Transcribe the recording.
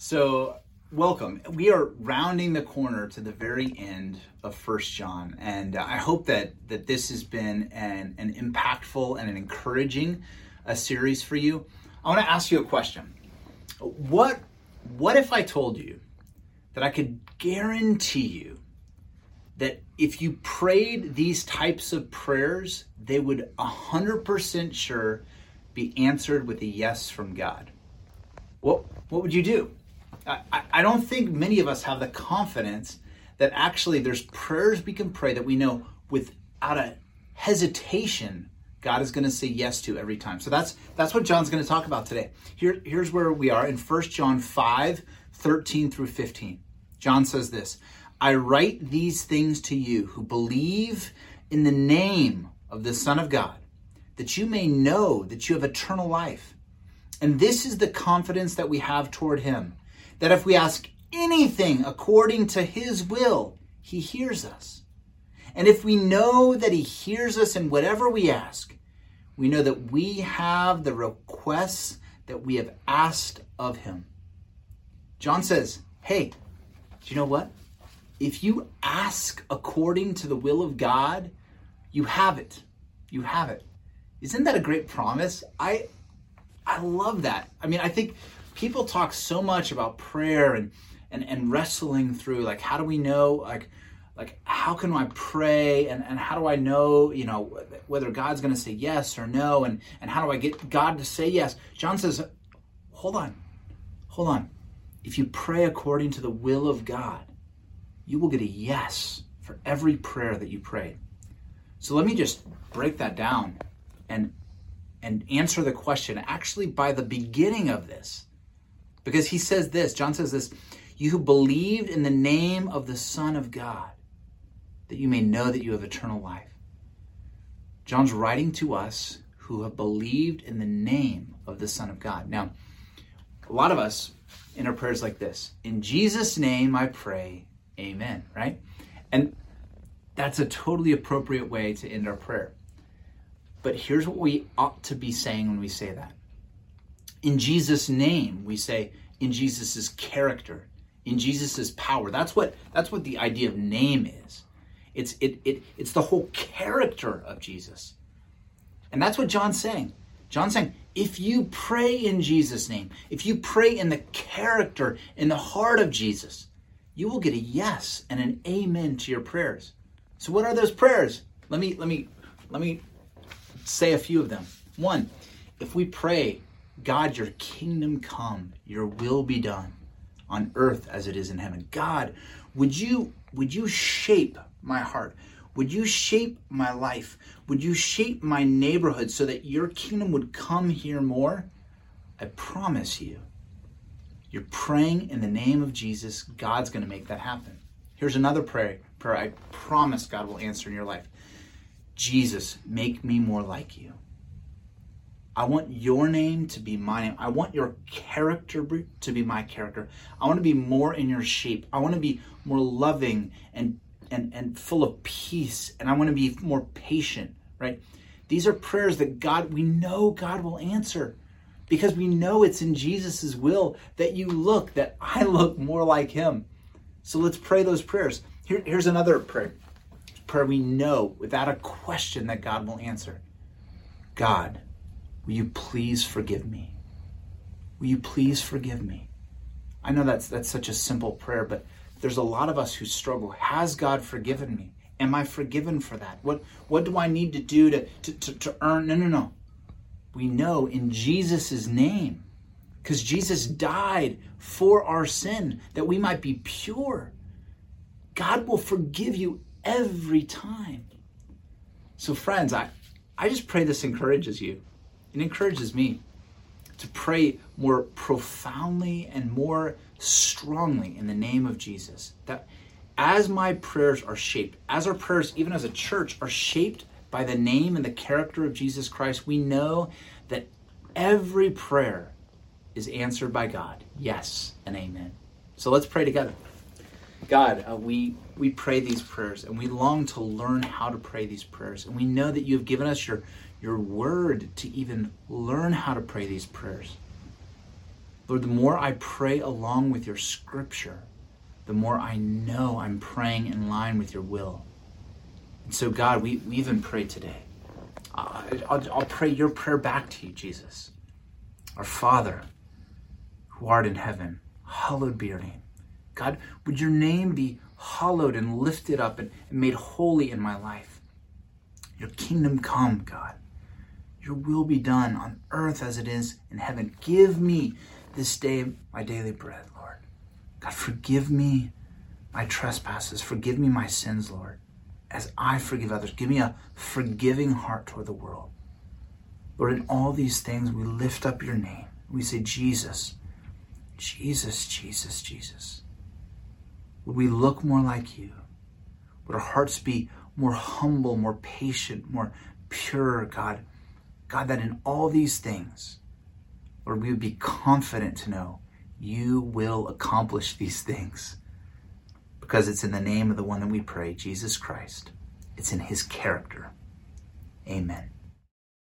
So, welcome. We are rounding the corner to the very end of First John, and I hope that that this has been an, an impactful and an encouraging a uh, series for you. I want to ask you a question. What what if I told you that I could guarantee you that if you prayed these types of prayers, they would 100% sure be answered with a yes from God? What what would you do? I, I don't think many of us have the confidence that actually there's prayers we can pray that we know without a hesitation God is going to say yes to every time. So that's that's what John's going to talk about today. Here, here's where we are in 1 John 5, 13 through 15. John says this I write these things to you who believe in the name of the Son of God, that you may know that you have eternal life. And this is the confidence that we have toward him that if we ask anything according to his will, he hears us. And if we know that he hears us in whatever we ask, we know that we have the requests that we have asked of him. John says, Hey, do you know what? If you ask according to the will of God, you have it. You have it. Isn't that a great promise? I I love that. I mean, I think people talk so much about prayer and and, and wrestling through like how do we know like like how can I pray and, and how do I know you know whether God's going to say yes or no and and how do I get God to say yes? John says hold on hold on. If you pray according to the will of God you will get a yes for every prayer that you pray so let me just break that down and and answer the question. Actually by the beginning of this because he says this, John says this, you who believed in the name of the Son of God, that you may know that you have eternal life. John's writing to us who have believed in the name of the Son of God. Now, a lot of us in our prayers like this In Jesus' name I pray, amen, right? And that's a totally appropriate way to end our prayer. But here's what we ought to be saying when we say that in Jesus' name. We say in Jesus' character, in Jesus' power. That's what that's what the idea of name is. It's it, it it's the whole character of Jesus. And that's what John's saying. John's saying, if you pray in Jesus' name, if you pray in the character, in the heart of Jesus, you will get a yes and an amen to your prayers. So what are those prayers? Let me let me let me say a few of them. One, if we pray God, your kingdom come, your will be done on earth as it is in heaven. God, would you would you shape my heart? Would you shape my life? Would you shape my neighborhood so that your kingdom would come here more? I promise you. You're praying in the name of Jesus. God's going to make that happen. Here's another prayer. Prayer I promise God will answer in your life. Jesus, make me more like you. I want your name to be my name. I want your character to be my character. I want to be more in your shape. I want to be more loving and and and full of peace and I want to be more patient, right? These are prayers that God we know God will answer because we know it's in Jesus' will that you look that I look more like him. So let's pray those prayers. Here, here's another prayer. Prayer we know without a question that God will answer. God, Will you please forgive me? Will you please forgive me? I know that's that's such a simple prayer, but there's a lot of us who struggle. Has God forgiven me? Am I forgiven for that? What what do I need to do to, to, to, to earn? No, no, no. We know in Jesus' name, because Jesus died for our sin that we might be pure. God will forgive you every time. So, friends, I, I just pray this encourages you. It encourages me to pray more profoundly and more strongly in the name of Jesus. That as my prayers are shaped, as our prayers, even as a church, are shaped by the name and the character of Jesus Christ, we know that every prayer is answered by God. Yes and amen. So let's pray together. God, uh, we we pray these prayers and we long to learn how to pray these prayers. And we know that you have given us your your word to even learn how to pray these prayers. Lord, the more I pray along with your scripture, the more I know I'm praying in line with your will. And so, God, we, we even pray today. Uh, I'll, I'll pray your prayer back to you, Jesus. Our Father, who art in heaven, hallowed be your name. God, would your name be hallowed and lifted up and made holy in my life? Your kingdom come, God. Your will be done on earth as it is in heaven. Give me this day my daily bread, Lord. God, forgive me my trespasses. Forgive me my sins, Lord, as I forgive others. Give me a forgiving heart toward the world. Lord, in all these things, we lift up your name. We say, Jesus, Jesus, Jesus, Jesus. Would we look more like you? Would our hearts be more humble, more patient, more pure, God? God, that in all these things, Lord, we would be confident to know you will accomplish these things because it's in the name of the one that we pray, Jesus Christ. It's in his character. Amen.